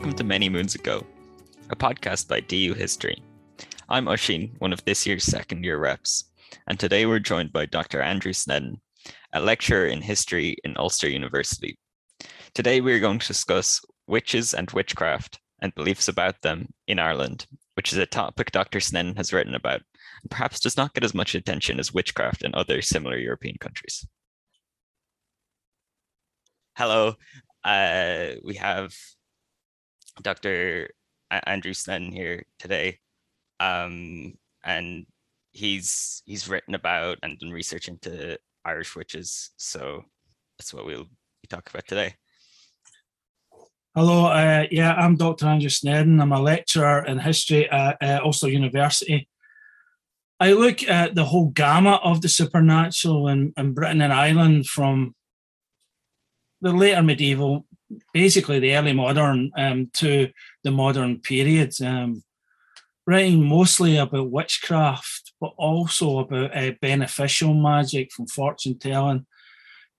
welcome to Many Moons Ago, a podcast by DU History. I'm Oshin, one of this year's second year reps, and today we're joined by Dr. Andrew Snedden, a lecturer in history in Ulster University. Today we're going to discuss witches and witchcraft and beliefs about them in Ireland, which is a topic Dr. Snedden has written about and perhaps does not get as much attention as witchcraft in other similar European countries. Hello, uh, we have Dr. Andrew Snedden here today, um, and he's he's written about and done research into Irish witches. So that's what we'll be talking about today. Hello, uh, yeah, I'm Dr. Andrew Snedden. I'm a lecturer in history at uh, Ulster University. I look at the whole gamut of the supernatural in, in Britain and Ireland from the later medieval, basically the early modern, um, to the modern period, um, writing mostly about witchcraft, but also about uh, beneficial magic from fortune telling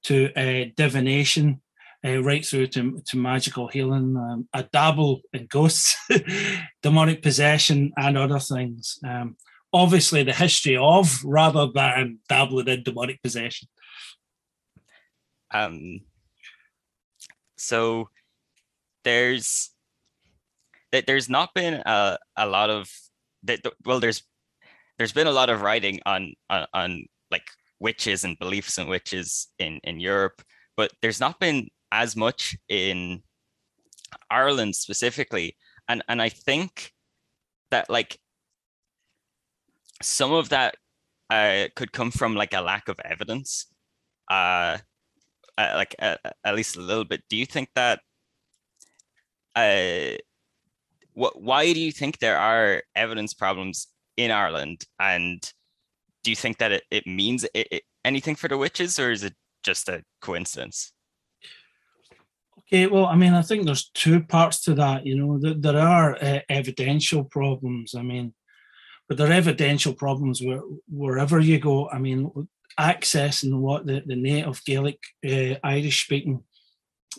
to uh, divination, uh, right through to, to magical healing. Um, dabble in ghosts, demonic possession, and other things. Um, obviously, the history of rather than dabbling in demonic possession. Um, so there's there's not been a, a lot of that well there's there's been a lot of writing on, on on like witches and beliefs in witches in in Europe but there's not been as much in Ireland specifically. And and I think that like some of that uh, could come from like a lack of evidence. Uh uh, like uh, at least a little bit. Do you think that? Uh, what? Why do you think there are evidence problems in Ireland? And do you think that it, it means it, it, anything for the witches, or is it just a coincidence? Okay, well, I mean, I think there's two parts to that. You know, that there are uh, evidential problems. I mean, but there are evidential problems where, wherever you go. I mean, accessing what the, the native Gaelic uh, Irish speaking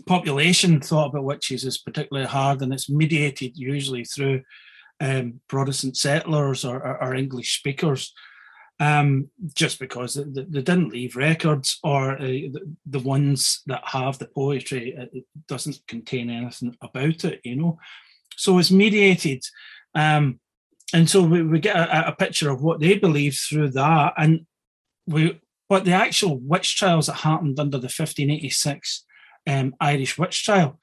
population thought about witches is particularly hard, and it's mediated usually through um, Protestant settlers or, or, or English speakers. Um, just because they, they, didn't leave records, or uh, the, ones that have the poetry, it doesn't contain anything about it, you know. So it's mediated, um, and so we, we get a, a, picture of what they believe through that, and we but the actual witch trials that happened under the 1586 um, Irish witch trial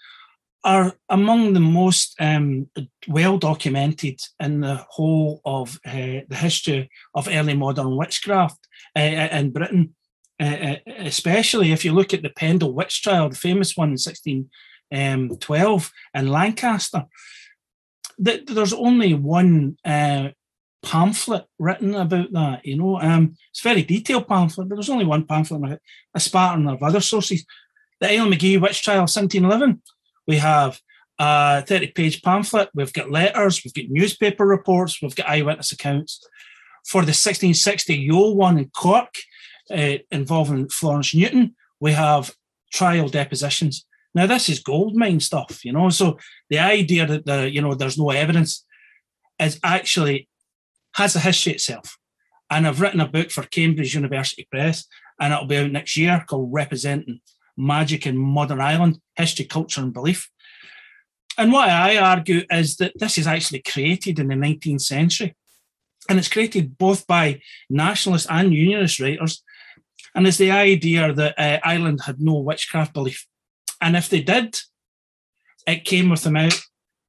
are among the most um, well documented in the whole of uh, the history of early modern witchcraft uh, in Britain. Uh, uh especially if you look at the Pendle witch trial, the famous one in 1612 um, in Lancaster, there's only one uh, pamphlet written about that. You know, um, it's very detailed pamphlet, but there's only one pamphlet, a spartan of other sources. The Islandmagee witch trial, 1711. We have a 30 page pamphlet. We've got letters, we've got newspaper reports, we've got eyewitness accounts. For the 1660 Youghal one in Cork, uh, involving Florence Newton, we have trial depositions. Now, this is gold mine stuff, you know. So the idea that the, you know there's no evidence is actually has a history itself. And I've written a book for Cambridge University Press, and it'll be out next year called Representing Magic in Modern Ireland History, Culture, and Belief. And what I argue is that this is actually created in the 19th century. And it's created both by nationalist and unionist writers. And it's the idea that uh, Ireland had no witchcraft belief. And if they did, it came with them out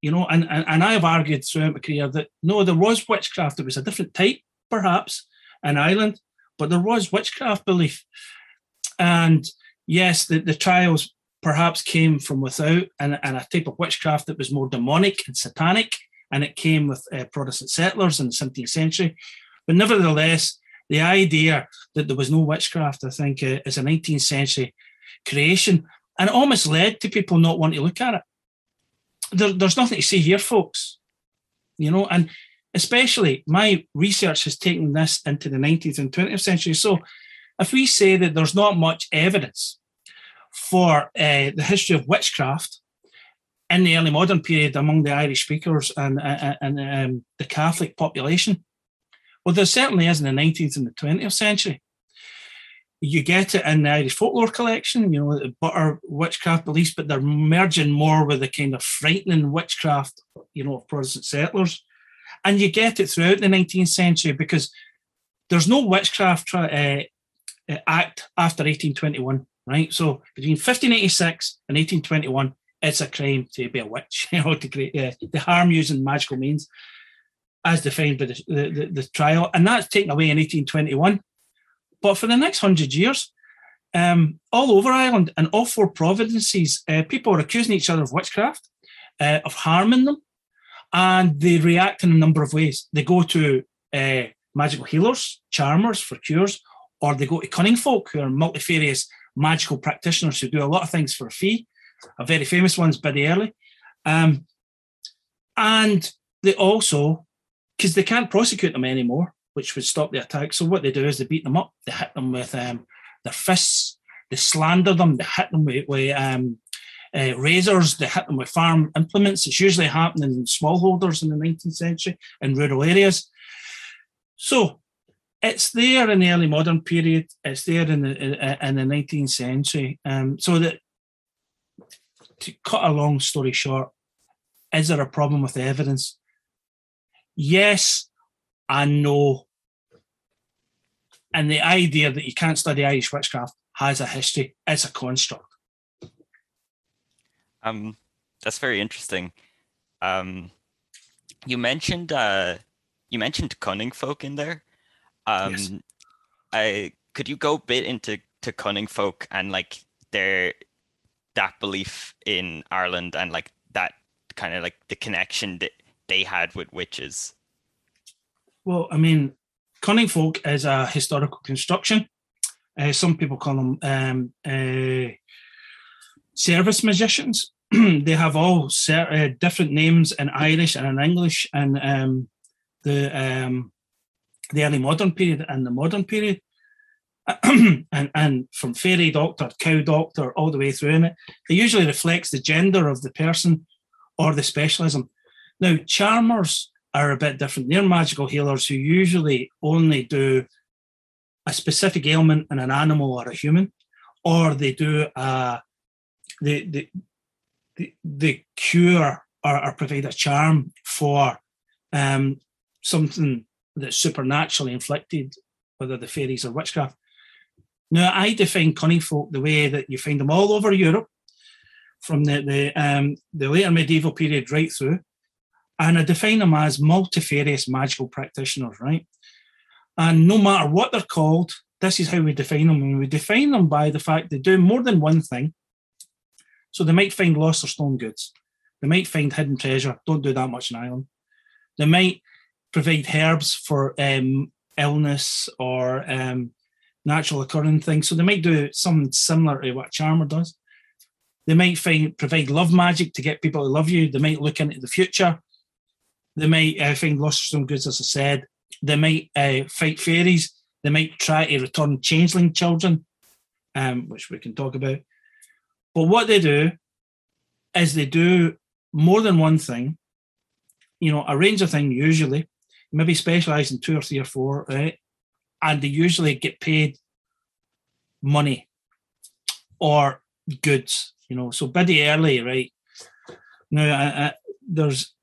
you know, and, and, and I have argued throughout my career that no, there was witchcraft. It was a different type, perhaps, in Ireland, but there was witchcraft belief. And yes, the, the trials perhaps came from without and, and a type of witchcraft that was more demonic and satanic, and it came with uh, Protestant settlers in the 17th century. But nevertheless, the idea that there was no witchcraft, I think, uh, is a 19th century creation, and it almost led to people not wanting to look at it there, there's nothing to see here, folks. You know, and especially my research has taken this into the 19th and 20th century. So if we say that there's not much evidence for uh, the history of witchcraft, in the early modern period among the Irish speakers and, and, and um, the Catholic population. Well, there certainly is in the 19th and the 20th century. You get it in the Irish folklore collection, you know, the butter witchcraft beliefs, but they're merging more with the kind of frightening witchcraft, you know, of Protestant settlers. And you get it throughout the 19th century because there's no witchcraft uh, uh act after 1821, right? So between 1586 and 1821, it's a crime to be a witch, you know, to, create, uh, to harm using magical means as defined by the, the, the, trial. And that's taken away in 1821. But for the next hundred years, um, all over Ireland and all four provinces, uh, people are accusing each other of witchcraft, uh, of harming them, and they react in a number of ways. They go to uh, magical healers, charmers for cures, or they go to cunning folk who are multifarious magical practitioners who do a lot of things for a fee. A very famous one's Biddy Early. Um, and they also because they can't prosecute them anymore, which would stop the attack. So what they do is they beat them up, they hit them with um, their fists, they slander them, they hit them with, with um, uh, razors, they hit them with farm implements. It's usually happening in smallholders in the 19th century in rural areas. So it's there in the early modern period. It's there in the in the 19th century. Um, so that to cut a long story short, is there a problem with the evidence? yes and no. And the idea that you can't study Irish witchcraft has a history, it's a construct. Um, that's very interesting. Um, you mentioned uh, you mentioned cunning folk in there. Um, yes. I could you go a bit into to cunning folk and like their that belief in Ireland and like that kind of like the connection that they had with witches? Well, I mean, cunning folk is a historical construction. Uh, some people call them um, uh, service magicians. they have all ser- uh, different names in Irish and in English, and um, the um, the early modern period and the modern period. and and from fairy doctor, cow doctor, all the way through in it, it usually reflects the gender of the person or the specialism. Now, charmers are a bit different. They're magical healers who usually only do a specific ailment in an animal or a human, or they do a they cure or, or, provide a charm for um, something that's supernaturally inflicted, whether the fairies or witchcraft. Now, I define cunning folk the way that you find them all over Europe, from the the, um, the later medieval period right through, and I define them as multifarious magical practitioners, right? And no matter what they're called, this is how we define them. And we define them by the fact they do more than one thing. So they might find lost or stolen goods. They might find hidden treasure. Don't do that much in Ireland. They might provide herbs for um, illness or um, natural occurring things. So they might do something similar to what a Charmer does. They might find provide love magic to get people to love you. They might look into the future. They might uh, find lost some goods, as I said. They might uh, fight fairies. They might try to return changeling children, um, which we can talk about. But what they do is they do more than one thing. You know, a range of things usually, maybe specialize in two or three or four, right? And they usually get paid money or goods. You know, so Biddy Early, right? Now, uh, uh, there's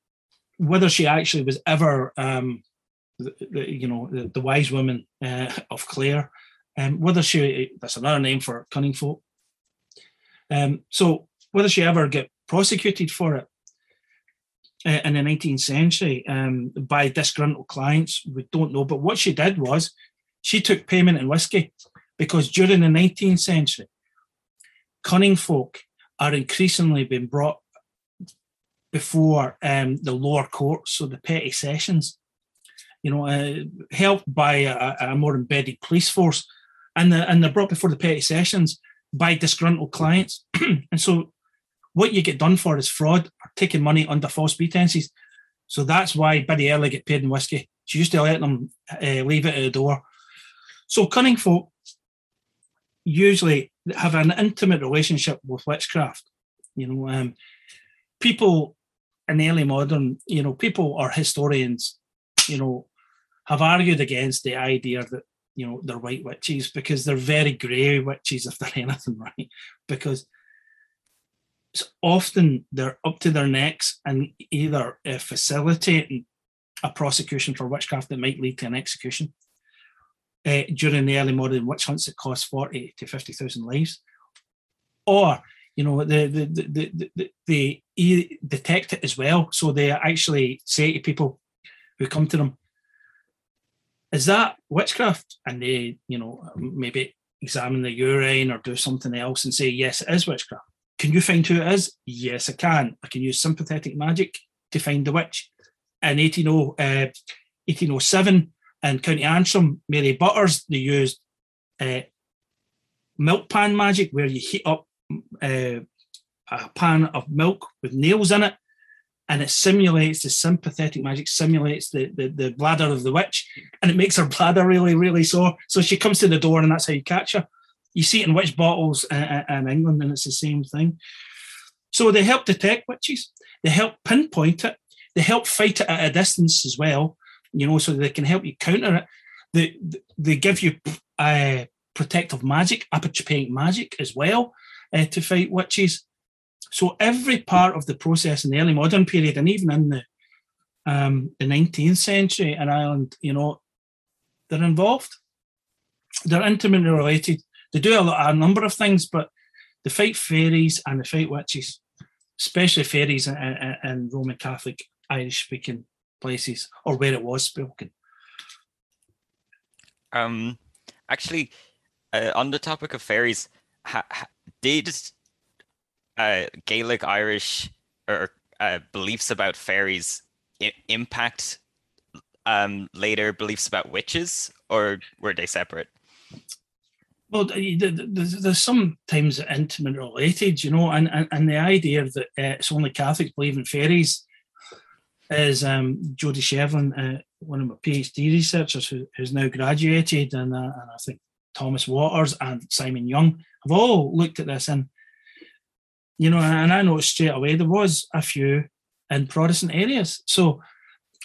whether she actually was ever, um, the, the, you know, the, the wise woman uh, of Clare, um, whether she, that's another name for cunning folk. Um, so whether she ever get prosecuted for it uh, in the 19th century um, by disgruntled clients, we don't know. But what she did was she took payment in whiskey because during the 19th century, cunning folk are increasingly being brought before um, the lower courts, so the petty sessions, you know, uh, helped by a, a, more embedded police force, and the, and they're brought before the petty sessions by disgruntled clients, and so what you get done for is fraud or taking money under false pretenses. So that's why Biddy Early get paid in whiskey. She used to let them uh, leave it at the door. So cunning folk usually have an intimate relationship with witchcraft. You know, um, people in early modern, you know, people or historians, you know, have argued against the idea that you know they're white witches because they're very grey witches if they're anything right? Because it's often they're up to their necks and either uh, facilitating a prosecution for witchcraft that might lead to an execution uh, during the early modern witch hunts that cost 40 to 50,000 lives or you know the the the the, the, the detect it as well so they actually say to people who come to them is that witchcraft and they you know maybe examine the urine or do something else and say yes it is witchcraft can you find who it is? Yes, I can. I can use sympathetic magic to find the witch. In 18, uh, 1807 in County Antrim, Mary Butters, they used uh, milk pan magic where you heat up uh, a pan of milk with nails in it and it simulates the sympathetic magic simulates the, the, the bladder of the witch and it makes her bladder really really sore so she comes to the door and that's how you catch her you see it in witch bottles in England, and it's the same thing. So they help detect witches. They help pinpoint it. They help fight it at a distance as well. You know, so they can help you counter it. They they give you uh, protective magic, apotropaic magic as well uh, to fight witches. So every part of the process in the early modern period, and even in the um, the 19th century in Ireland, you know, they're involved. They're intimately related they do a, lot, a number of things, but they fight fairies and they fight witches, especially fairies in, in, in Roman Catholic Irish speaking places or where it was spoken. Um, actually, uh, on the topic of fairies, ha, did uh, Gaelic Irish or uh, beliefs about fairies I- impact um, later beliefs about witches, or were they separate? Well, there's sometimes intimate related, you know, and, and, and the idea that uh, it's only Catholics believe in fairies is um, Jodie Shevlin, uh, one of my PhD researchers who, who's now graduated, and, uh, and I think Thomas Waters and Simon Young have all looked at this, and you know, and I know straight away there was a few in Protestant areas, so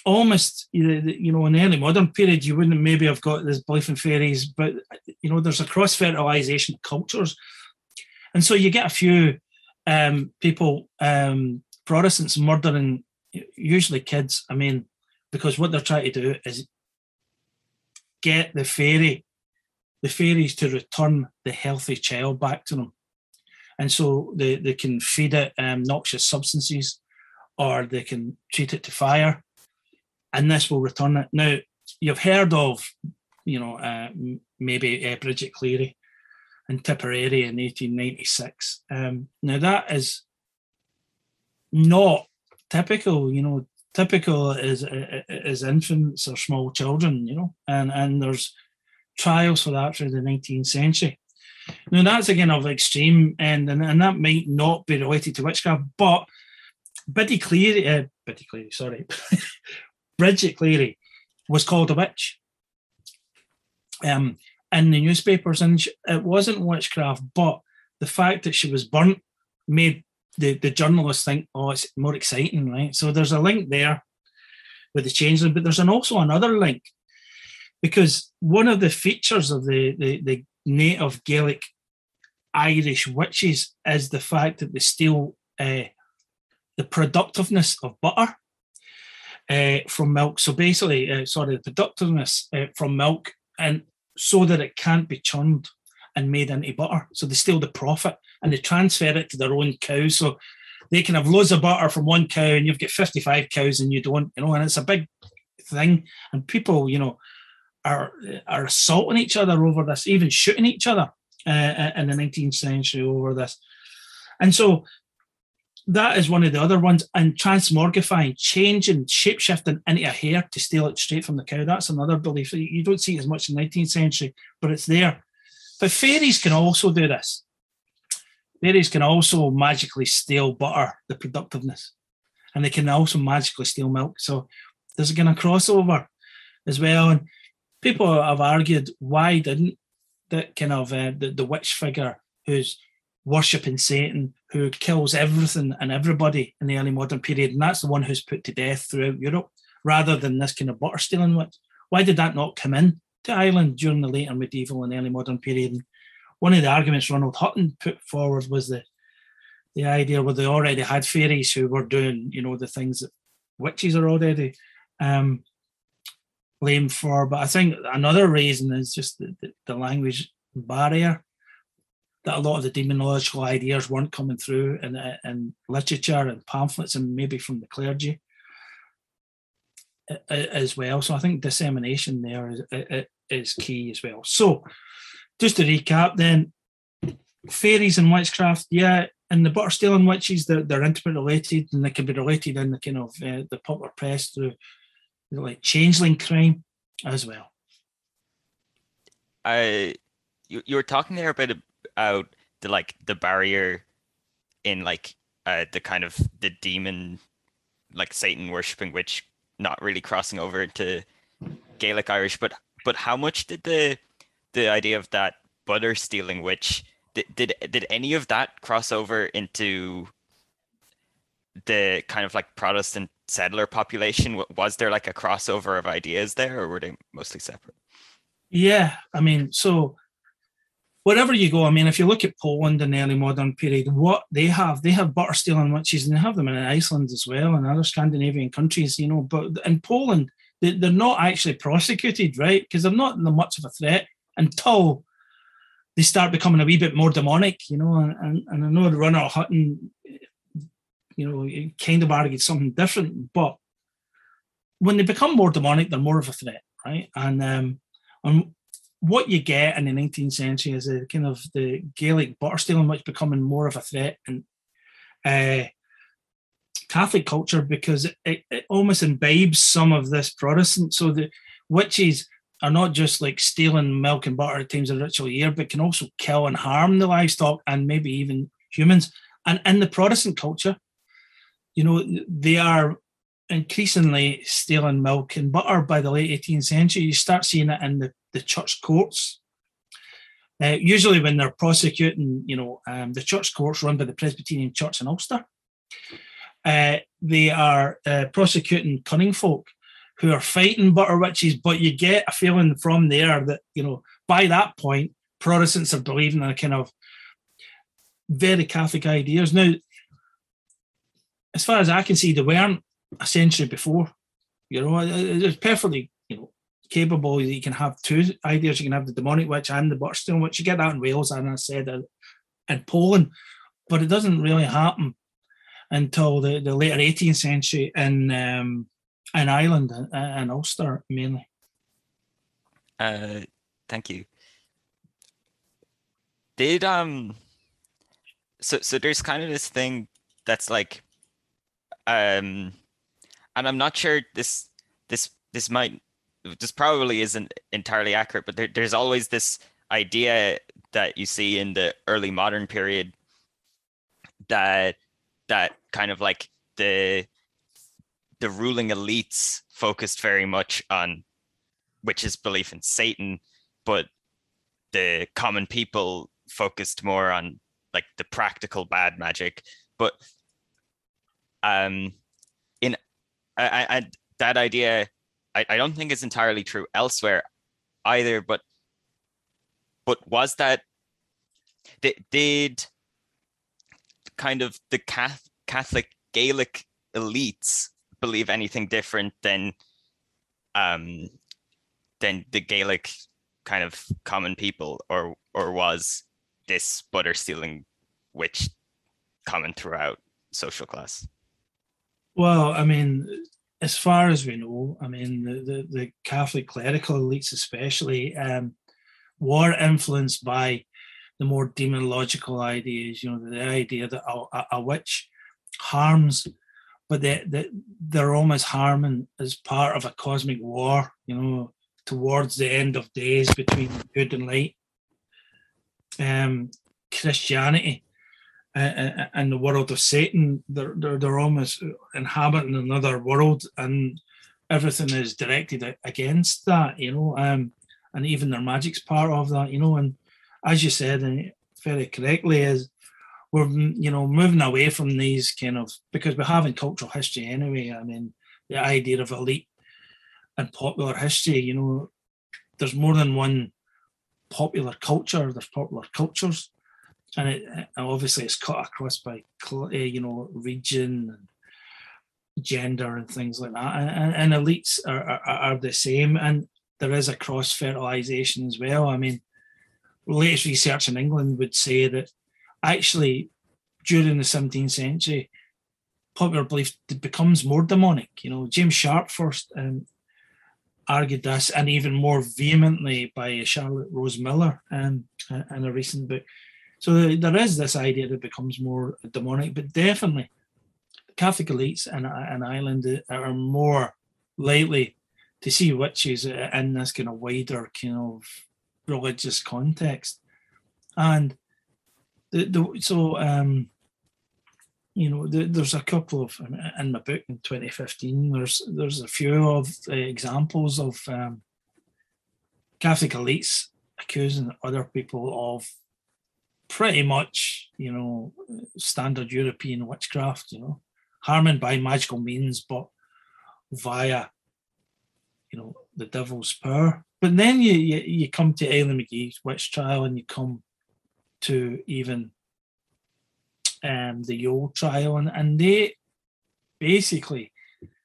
almost you know in the early modern period you wouldn't maybe have got this belief in fairies but you know there's a cross fertilization of cultures. And so you get a few um, people um, protestants murdering usually kids i mean because what they're trying to do is get the fairy the fairies to return the healthy child back to them and so they, they can feed it um, noxious substances or they can treat it to fire and this will return it. Now, you've heard of, you know, uh, maybe uh, Bridget Cleary and Tipperary in 1896. Um, now, that is not typical, you know, typical is, is infants or small children, you know, and, and there's trials for that through the 19th century. Now, that's again of extreme end, and, and that might not be related to witchcraft, but Biddy Cleary, uh, Biddy Cleary, sorry, Bridget Cleary was called a witch um, in the newspapers, and it wasn't witchcraft, but the fact that she was burnt made the, the journalists think, oh, it's more exciting, right? So there's a link there with the changeling, but there's an, also another link because one of the features of the, the, the native Gaelic Irish witches is the fact that they steal uh, the productiveness of butter uh, from milk. So basically, uh, sorry, the productiveness from milk, and so that it can't be churned and made into butter. So they steal the profit and they transfer it to their own cows. So they can have loads of butter from one cow, and you've got 55 cows, and you don't, you know, and it's a big thing. And people, you know, are are assaulting each other over this, even shooting each other uh, in the 19th century over this. And so that is one of the other ones. And transmogrifying, changing, shapeshifting into a hare to steal it straight from the cow. That's another belief. You don't see it as much in the 19th century, but it's there. But fairies can also do this. Fairies can also magically steal butter, the productiveness, and they can also magically steal milk. So there's a kind of crossover as well. And people have argued why didn't that kind of uh, the, the witch figure who's worshipping Satan, who kills everything and everybody in the early modern period, and that's the one who's put to death throughout Europe, rather than this kind of butter stealing witch. Why did that not come in to Ireland during the later medieval and early modern period? And one of the arguments Ronald Hutton put forward was the the idea where they already had fairies who were doing, you know, the things that witches are already um, blamed for. But I think another reason is just the, the, the language barrier that a lot of the demonological ideas weren't coming through in, uh, in literature and pamphlets and maybe from the clergy uh, uh, as well. So I think dissemination there is, is key as well. So just to recap then, fairies and witchcraft, yeah, and the butter stealing witches, they're, they're and they can be related in the kind of uh, the popular press through like changeling crime as well. I you, you were talking there about out the like the barrier in like uh the kind of the demon like Satan worshipping witch not really crossing over to Gaelic Irish, but but how much did the the idea of that butter stealing witch did did, did any of that cross over into the kind of like Protestant settler population? Was there like a crossover of ideas there, or were they mostly separate? Yeah, I mean, so wherever you go, I mean, if you look at Poland in the early modern period, what they have, they have butter stealing witches, and they have them in Iceland as well, and other Scandinavian countries, you know. But in Poland, they, are not actually prosecuted, right? Because they're not much of a threat until they start becoming a wee bit more demonic, you know. And, and, and I know the Ronald Hutton, you know, you kind of argued something different, but when they become more demonic, they're more of a threat, right? And um, and what you get in the 19th century is a kind of the Gaelic butter stealing, which becoming more of a threat in uh, Catholic culture because it, it, almost imbibes some of this Protestant. So the witches are not just like stealing milk and butter at times of ritual year, but can also kill and harm the livestock and maybe even humans. And in the Protestant culture, you know, they are increasingly stealing milk and butter by the late 18th century. You start seeing it in the, the church courts. Uh, usually, when they're prosecuting, you know, um, the church courts run by the Presbyterian Church in Ulster, uh, they are uh, prosecuting cunning folk who are fighting butter witches. But you get a feeling from there that, you know, by that point, Protestants are believing in a kind of very Catholic ideas. Now, as far as I can see, they weren't a century before. You know, it's perfectly you know capable that you can have two ideas. You can have the demonic witch and the Burston witch. You get that in Wales, and I said uh, in Poland, but it doesn't really happen until the, the later 18th century in um, in Ireland and Ulster mainly. Uh, thank you. Did um, so so there's kind of this thing that's like um and I'm not sure this this this might this probably isn't entirely accurate, but there, there's always this idea that you see in the early modern period that that kind of like the the ruling elites focused very much on which is belief in Satan, but the common people focused more on like the practical bad magic. But um I, I that idea I, I don't think is entirely true elsewhere either but but was that did, did kind of the catholic gaelic elites believe anything different than um than the gaelic kind of common people or or was this butter stealing which common throughout social class well, I mean, as far as we know, I mean, the, the, the Catholic clerical elites, especially, um, were influenced by the more demonological ideas. You know, the idea that a, a witch harms, but they, they, they're almost harming as part of a cosmic war. You know, towards the end of days between good and light. Um, Christianity and the world of Satan. They're, they're, they're almost inhabiting another world, and everything is directed against that, you know. Um, and even their magic's part of that, you know. And as you said, and very correctly, is we're you know moving away from these kind of because we have in cultural history anyway. I mean, the idea of elite and popular history. You know, there's more than one popular culture. There's popular cultures, and it obviously it's cut across by eh, you know region and gender and things like that. And, and elites are, are, are the same, and there is a cross fertilization as well. I mean, latest research in England would say that actually during the 17th century, popular belief becomes more demonic. You know, James Sharpe first um, argued this, and even more vehemently by Charlotte Rose Millar um, in a recent book. So there is this idea that becomes more demonic, but definitely Catholic elites in, in Ireland are more likely to see witches in this kind of wider kind of religious context. And the, the so um, you know the, there's a couple of in my book in 2015 there's there's a few of examples of um, Catholic elites accusing other people of pretty much you know standard European witchcraft you know harming by magical means but via you know the devil's power but then you you, you come to Islandmagee's witch trial and you come to even um, the Youghal trial, and, and they basically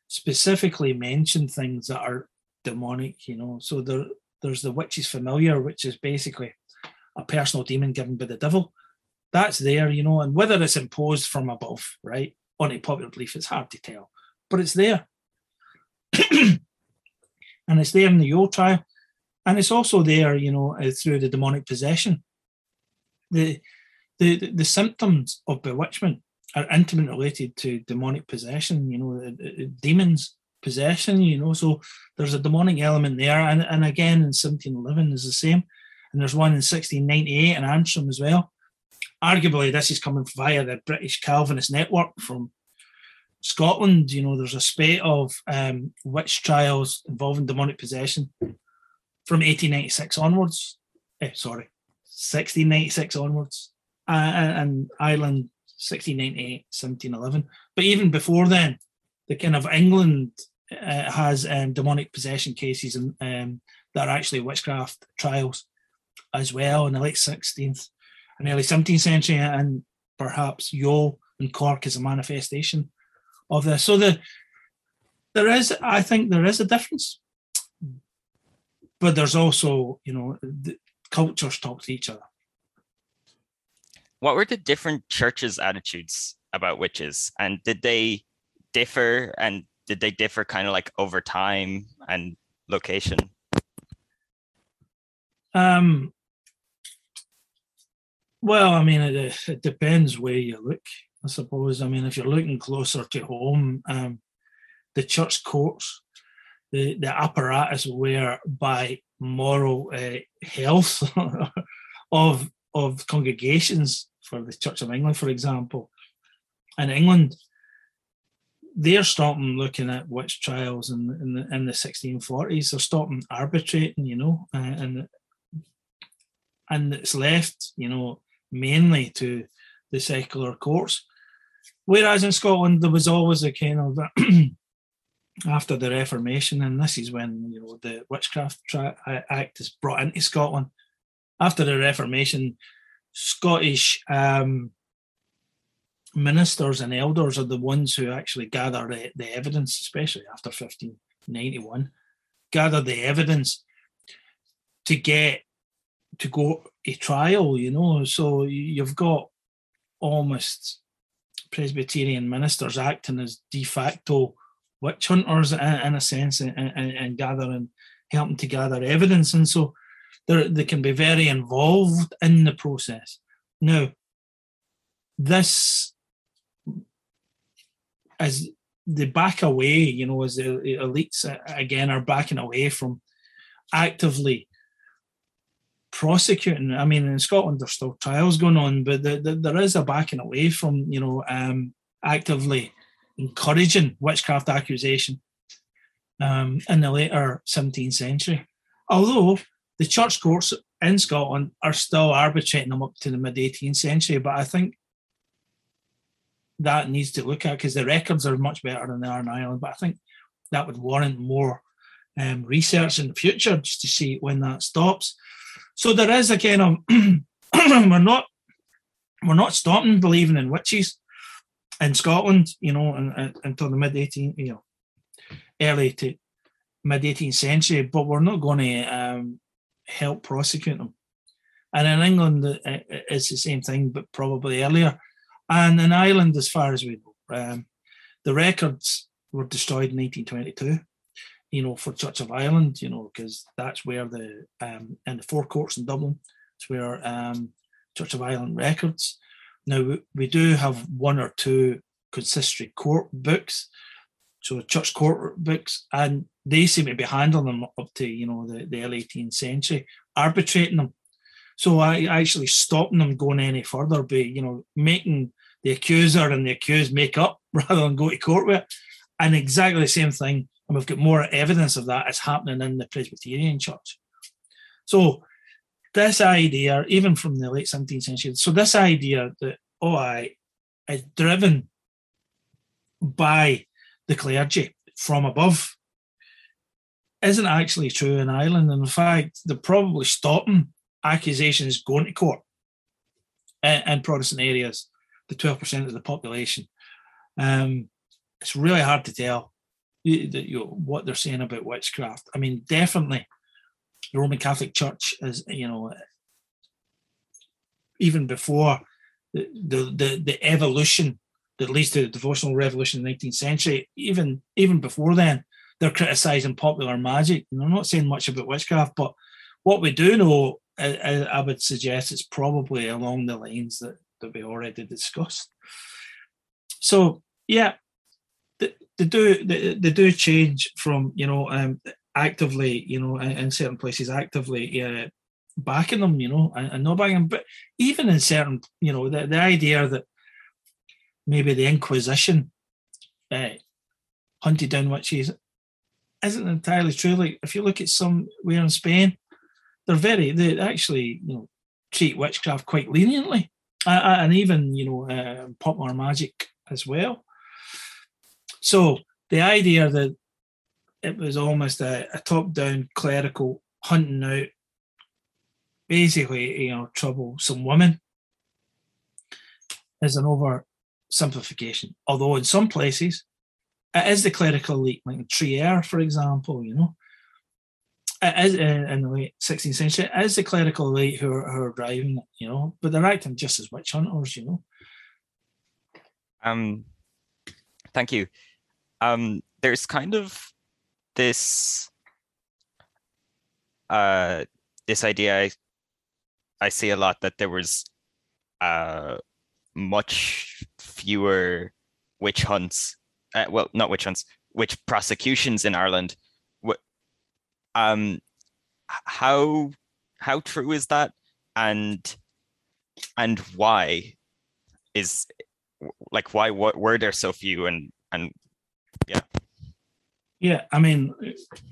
specifically mention things that are demonic, you know. So there, there's the witch's familiar, which is basically a personal demon given by the devil. That's there, you know, and whether it's imposed from above, right, on a popular belief, it's hard to tell, but it's there. and it's there in the Youghal trial. And it's also there, you know, uh, through the demonic possession the, the, the symptoms of bewitchment are intimately related to demonic possession, you know, demons possession, you know, so there's a demonic element there. And, and again, in 1711 is the same. And there's one in 1698 in Antrim as well. Arguably, this is coming via the British Calvinist network from Scotland. You know, there's a spate of um, witch trials involving demonic possession from 1896 onwards. Eh, sorry, 1696 onwards, uh, and Ireland 1698, 1711. But even before then, the kind of England uh, has um, demonic possession cases and um, that are actually witchcraft trials as well in the late 16th and early 17th century, and perhaps Youghal and Cork is a manifestation of this. So the there is, I think, there is a difference, but there's also, you know, cultures talk to each other. What were the different churches' attitudes about witches, and did they differ? And did they differ kind of like over time and location? Um, well, I mean, it, it depends where you look. I suppose. I mean, if you're looking closer to home, um, the church courts, the the apparatus whereby moral uh, health of of congregations for the Church of England, for example. In England, they're stopping looking at witch trials in, in the in the 1640s. They're stopping arbitrating, you know, uh, and and it's left, you know, mainly to the secular courts. Whereas in Scotland, there was always a kind of after the Reformation, and this is when you know the Witchcraft Act is brought into Scotland. After the Reformation, Scottish um, ministers and elders are the ones who actually gather the, the evidence, especially after 1591, gather the evidence to get to go a trial. You know, so you've got almost Presbyterian ministers acting as de facto witch hunters in, in a sense and, and, and gathering, helping to gather evidence. And so they can be very involved in the process. Now, this as they back away, you know, as the elites again are backing away from actively prosecuting. I mean, in Scotland, there's still trials going on, but the, the, there is a backing away from, you know, um, actively encouraging witchcraft accusation um, in the later 17th century. Although the church courts in Scotland are still arbitrating them up to the mid 18th century, but I think that needs to look at because the records are much better than they are in Ireland. But I think that would warrant more um, research in the future just to see when that stops. So there is a kind of we're not we're not stopping believing in witches in Scotland, you know, until the mid 18th, you know, early to mid 18th century, but we're not going to um, help prosecute them. And in England, it's the same thing, but probably earlier. And in Ireland, as far as we know, um, the records were destroyed in 1822, you know, for Church of Ireland, you know, because that's where the, um, in the four courts in Dublin, it's where um, Church of Ireland records. Now, we do have one or two consistory court books, so church court books, and they seem to be handling them up to, you know, the, the early 18th century, arbitrating them. So I actually stopping them going any further by, you know, making the accuser and the accused make up rather than go to court with it. And exactly the same thing, and we've got more evidence of that is happening in the Presbyterian Church. So this idea, even from the late 17th century, so this idea that OI is driven by the clergy from above isn't actually true in Ireland. And in fact, they're probably stopping accusations going to court in, in Protestant areas, the 12% of the population. Um, it's really hard to tell you, know, what they're saying about witchcraft. I mean, definitely the Roman Catholic Church is, you know, even before the the the, evolution that leads to the devotional revolution in the 19th century, even even before then, they're criticizing popular magic. I'm not saying much about witchcraft, but what we do know, I, I would suggest it's probably along the lines that, that we already discussed. So yeah, they, do they, they do change from you know um, actively you know in, in certain places actively uh, backing them you know and, and not backing them, but even in certain you know the, the idea that maybe the Inquisition uh, hunted down witches isn't entirely true. Like if you look at somewhere in Spain, they're very they actually you know treat witchcraft quite leniently, uh, and even you know uh, popular magic as well. So the idea that it was almost a, a top-down clerical hunting out basically you know troublesome women is an over simplification. Although in some places, it is the clerical elite, like in Trier, for example, you know, it is in the late 16th century, it is the clerical elite who are, who are driving it, you know, but they're acting just as witch hunters, you know. Um, thank you. Um, there's kind of this uh this idea I, I see a lot that there was uh much fewer witch hunts. Uh, well, not witch hunts, witch prosecutions in Ireland. What, um, how how true is that, and and why is like why what were there so few and and yeah i mean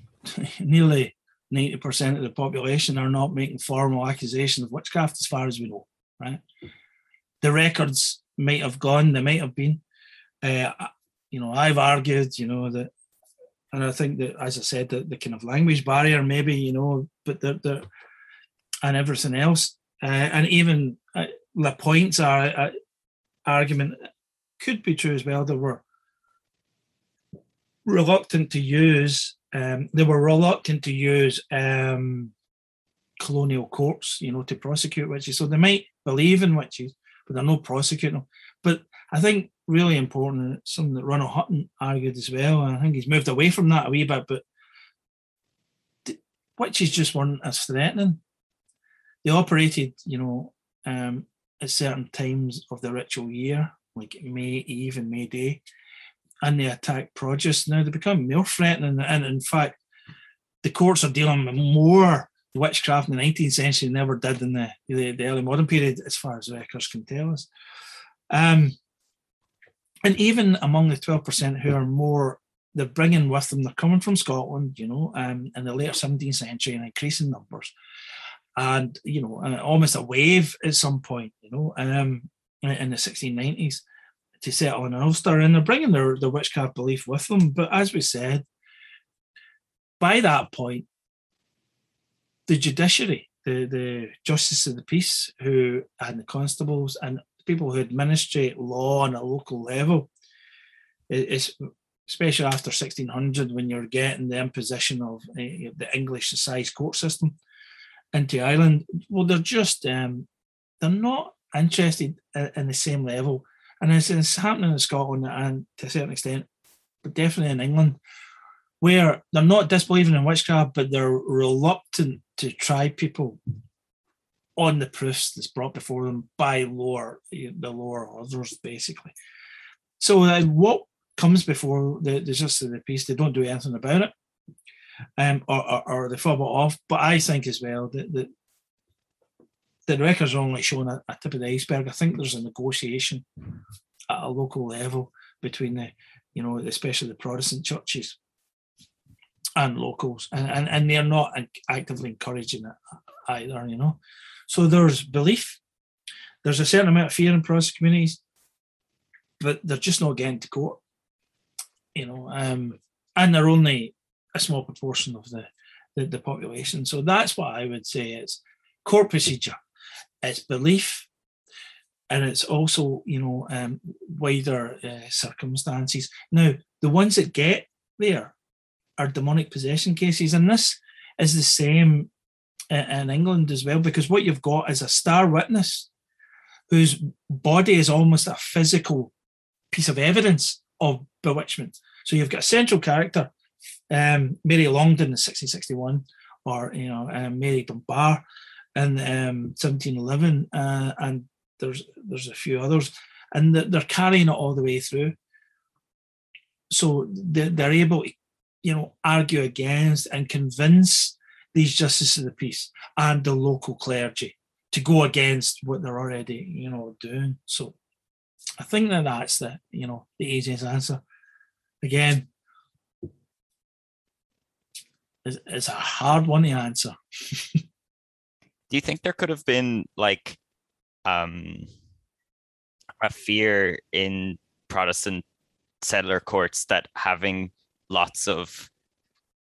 nearly 90% of the population are not making formal accusations of witchcraft as far as we know right the records might have gone, they might have been. Uh, you know, I've argued, you know, that, and I think that, as I said, that the kind of language barrier, maybe, you know, but the, the and everything else, uh, and even uh, points are uh, argument could be true as well. They were reluctant to use. Um, they were reluctant to use um, colonial courts, you know, to prosecute witches. So they might believe in witches, but they're not prosecuting them. But I think really important, something that Ronald Hutton argued as well, and I think he's moved away from that a wee bit, but witches just weren't as threatening. They operated, you know, um, at certain times of the ritual year, like May Eve and May Day, and they attack produce. Now they become more threatening, and in fact, the courts are dealing with more witchcraft in the 19th century never did in the, the, the, early modern period, as far as records can tell us. Um, and even among the 12% who are more, they're bringing with them, they're coming from Scotland, you know, um, in the later 17th century in increasing numbers. And, you know, almost a wave at some point, you know, um, in the 1690s to settle in Ulster, and they're bringing their, their witchcraft belief with them. But as we said, by that point, the judiciary, the, the justice of the peace, who and the constables and people who administrate law on a local level, it's especially after 1600 when you're getting the imposition of uh, the English assize court system into Ireland. Well, they're just um, they're not interested in the same level, and it's, it's happening in Scotland and to a certain extent, but definitely in England, where they're not disbelieving in witchcraft, but they're reluctant to try people on the proofs that's brought before them by lower the lower orders, basically. So uh, what comes before the, the justice of the peace, they don't do anything about it, um, or, or, or they fob it off. But I think as well that, that the records are only showing a, a tip of the iceberg. I think there's a negotiation at a local level between the, you know, especially the Protestant churches and locals, and, and, and they're not actively encouraging it either, you know. So there's belief, there's a certain amount of fear in Protestant communities, but they're just not getting to court, you know, um, and they're only a small proportion of the, the, the population. So that's what I would say is court procedure it's belief, and it's also you know um, wider uh, circumstances. Now, the ones that get there are demonic possession cases, and this is the same in England as well, because what you've got is a star witness whose body is almost a physical piece of evidence of bewitchment. So you've got a central character, um, Mary Longdon in 1661, or you know um, Mary Dunbar, in um, 1711, uh, and there's there's a few others, and they're carrying it all the way through. So they're able to, you know, argue against and convince these justices of the peace and the local clergy to go against what they're already, you know, doing. So I think that that's the, you know, the easiest answer. Again, it's, it's a hard one to answer. do you think there could have been like um, a fear in Protestant settler courts that having lots of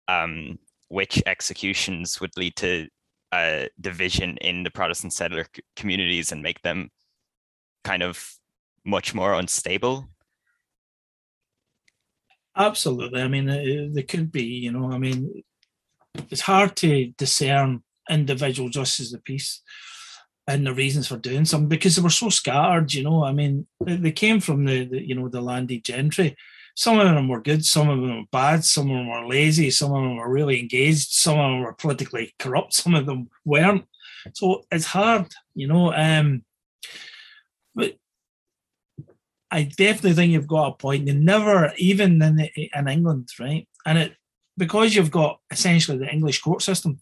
um, witch executions would lead to a division in the Protestant settler communities and make them kind of much more unstable? Absolutely. I mean, there could be, you know, I mean, it's hard to discern individual justices of the peace and the reasons for doing something because they were so scattered. You know, I mean, they came from the, the you know the landed gentry. Some of them were good, some of them were bad, some of them were lazy, some of them were really engaged, some of them were politically corrupt, some of them weren't. So it's hard, you know. Um, but I definitely think you've got a point. You never, even in the, in England, right? And it because you've got essentially the English court system,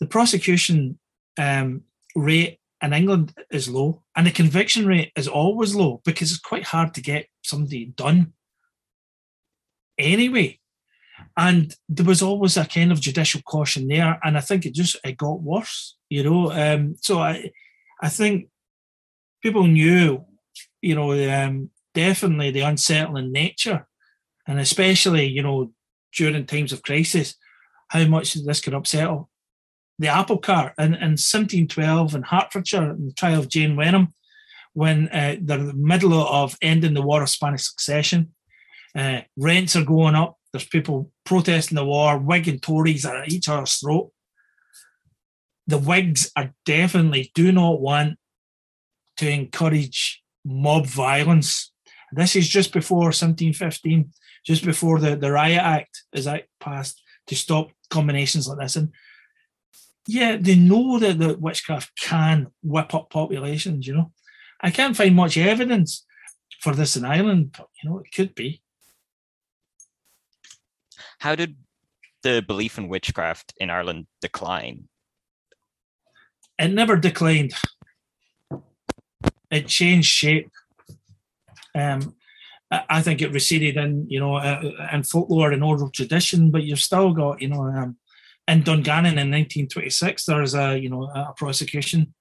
the prosecution um, rate in England is low, and the conviction rate is always low because it's quite hard to get somebody done anyway. And there was always a kind of judicial caution there, and I think it just it got worse, you know. Um, so I, I think people knew, you know, um, definitely the unsettling nature, and especially you know during times of crisis, how much this could upset the apple cart in, in 1712 in Hertfordshire, in the trial of Jane Wenham, when uh, they're in the middle of ending the War of Spanish Succession. Uh, rents are going up. There's people protesting the war. Whig and Tories are at each other's throat. The Whigs are definitely do not want to encourage mob violence. This is just before 1715, just before the, the Riot Act is passed to stop combinations like this. And yeah, they know that the witchcraft can whip up populations, you know. I can't find much evidence for this in Ireland, but you know, it could be. How did the belief in witchcraft in Ireland decline? It never declined. It changed shape. Um, I think it receded in, you know, uh, in folklore and oral tradition, but you've still got, you know, um, in Dungannon in 1926, there was a you know a prosecution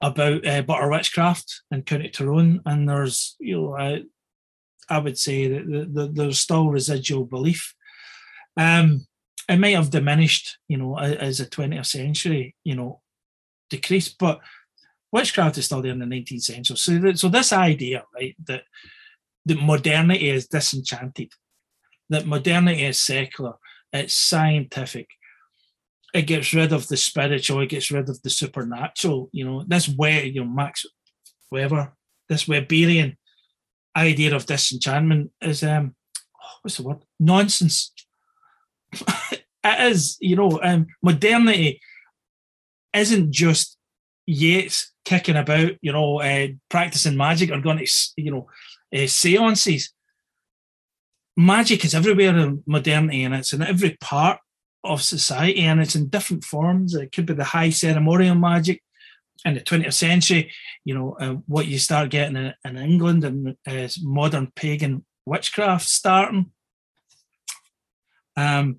about uh, butter witchcraft in County Tyrone, and there's you know I, I would say that the, the, there's still residual belief. Um, it might have diminished, you know, as the 20th century, you know, decreased, but witchcraft is still there in the 19th century. So, so this idea, right, that that modernity is disenchanted, that modernity is secular, it's scientific, it gets rid of the spiritual, it gets rid of the supernatural. You know, this way, you know, Max Weber, this Weberian idea of disenchantment is um what's the word? Nonsense. it is, you know, um, modernity isn't just Yeats kicking about, you know, uh, practicing magic or going to, you know, uh, seances. Magic is everywhere in modernity and it's in every part of society and it's in different forms. It could be the high ceremonial magic in the 20th century, you know, uh, what you start getting in, in England and uh, modern pagan witchcraft starting. Um,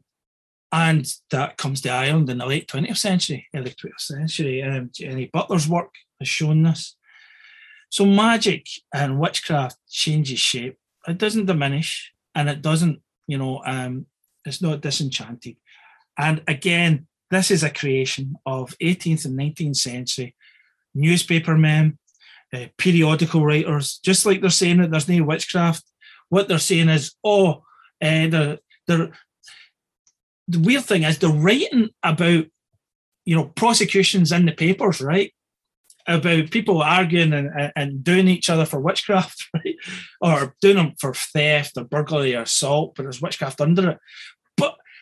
and that comes to Ireland in the late 20th century, early 20th century. Um, Jenny Butler's work has shown this. So magic and witchcraft changes shape. It doesn't diminish and it doesn't, you know, um, it's not disenchanted. And again, this is a creation of 18th and 19th century newspapermen, uh, periodical writers, just like they're saying that there's no witchcraft. What they're saying is, oh, uh, they're, they're, the weird thing is they're writing about, you know, prosecutions in the papers, right? About people arguing and, and doing each other for witchcraft, right? Or doing them for theft or burglary or assault, but there's witchcraft under it.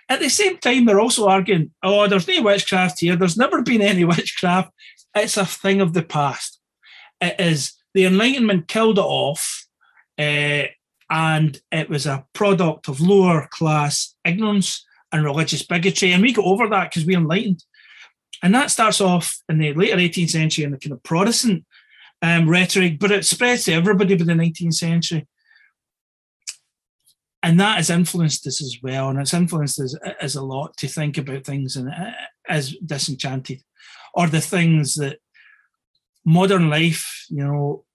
At the same time, they're also arguing, oh, there's no witchcraft here. There's never been any witchcraft. It's a thing of the past. It is the Enlightenment killed it off, uh, and it was a product of lower class ignorance and religious bigotry. And we got over that because we're enlightened. And that starts off in the later 18th century in the kind of Protestant um, rhetoric, but it spreads to everybody by the 19th century and that has influenced us as well, and it's influenced us as a lot to think about things and uh, as disenchanted, or the things that modern life, you know,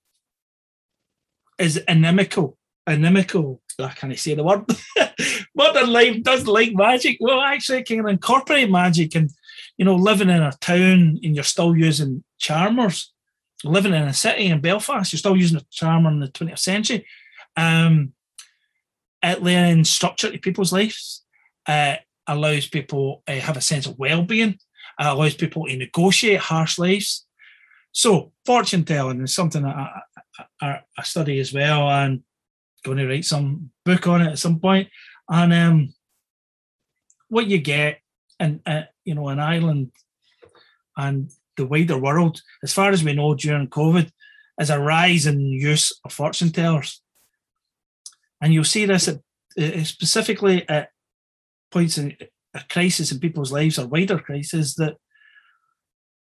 is inimical. Inimical. I can't say the word. modern life does like magic. Well, actually, it can incorporate magic, and you know, living in a town and you're still using charmers. Living in a city in Belfast, you're still using a charmer in the 20th century. Um, it lends structure to people's lives. Uh, allows people uh, have a sense of well-being. Uh, allows people to negotiate harsh lives. So fortune telling is something that I, I, I, study as well, and going to write some book on it at some point. And um, what you get in uh, you know in Ireland and the wider world, as far as we know during COVID, is a rise in use of fortune tellers. And you'll see this at, uh, specifically at points in a crisis in people's lives or wider crisis that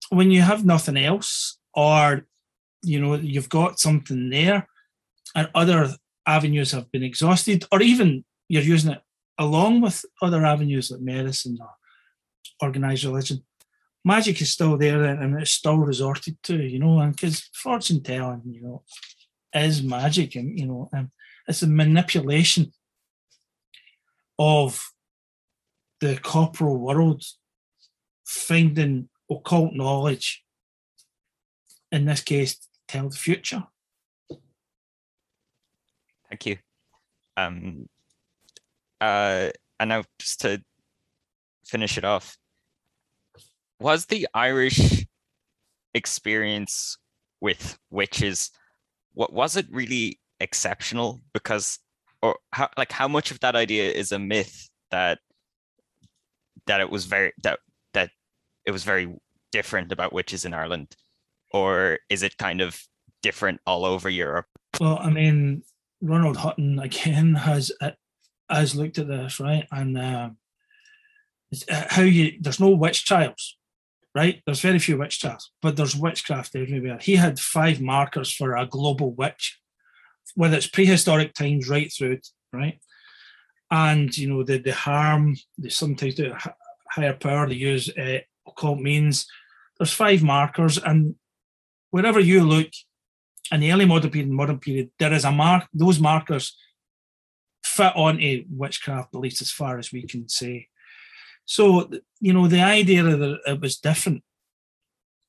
when you have nothing else or you know you've got something there and other avenues have been exhausted or even you're using it along with other avenues like medicine or organized religion magic is still there and it's still resorted to you know and because fortune telling you know is magic and you know and it's a manipulation of the corporal world finding occult knowledge, in this case, tell the future. Thank you. Um, uh, and now just to finish it off, was the Irish experience with witches, what was it really exceptional because or how like how much of that idea is a myth that that it was very that that it was very different about witches in Ireland? Or is it kind of different all over Europe? Well I mean Ronald Hutton again has uh, has looked at this right? And uh, how you there's no witch trials right? There's very few witch trials but there's witchcraft everywhere. He had five markers for a global witch whether it's prehistoric times right through it, right? And you know the the harm they sometimes do higher power they use uh, occult means. There's five markers, and wherever you look in the early modern period modern period, there is a mark, those markers fit onto witchcraft beliefs as far as we can say. So, you know, the idea that it was different.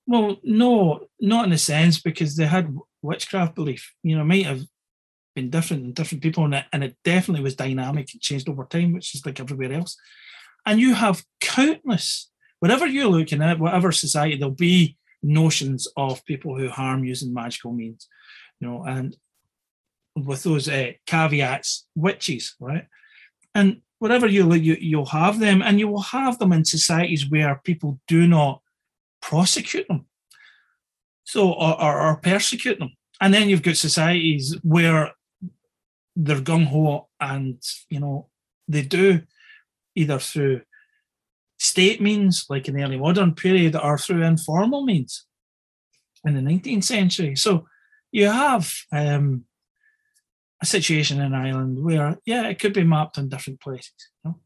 Well, no, not in a sense, because they had witchcraft belief. You know, might have been different and different people, and it, and it definitely was dynamic and changed over time, which is like everywhere else. And you have countless, wherever you're looking at, whatever society, there'll be notions of people who harm using magical means, you know, and with those uh, caveats, witches, right? And wherever you look, you, you'll have them, and you will have them in societies where people do not prosecute them, so or, or, or persecute them. And then you've got societies where they're gung ho, and you know they do either through state means, like in the early modern period, or through informal means in the 19th century. So you have um, a situation in Ireland where, yeah, it could be mapped in different places. You know?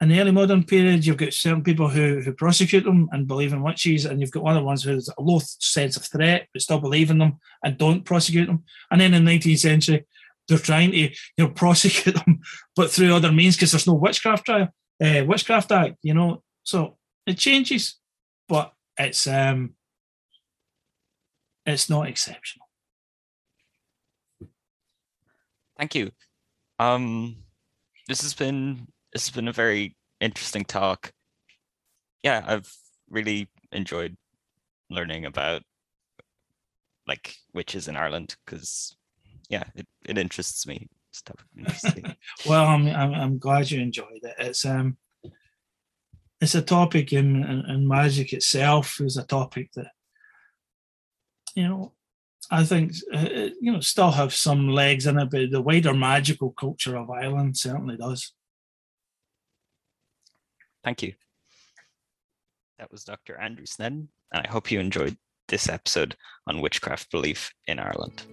In the early modern period, you've got certain people who, who prosecute them and believe in witches, and you've got other ones who have a low sense of threat but still believe in them and don't prosecute them. And then in the 19th century, they're trying to you know prosecute them, but through other means because there's no witchcraft trial, uh, witchcraft act. You know, so it changes, but it's um, it's not exceptional. Thank you. Um, this has been this has been a very interesting talk. Yeah, I've really enjoyed learning about like witches in Ireland because yeah, it, it interests me. Stuff well, I'm, I'm I'm glad you enjoyed it. It's um it's a topic in, in, in magic itself is a topic that you know I think uh, you know still have some legs in it, but the wider magical culture of Ireland certainly does. Thank you. That was Dr. Andrew Sneddon, and I hope you enjoyed this episode on witchcraft belief in Ireland.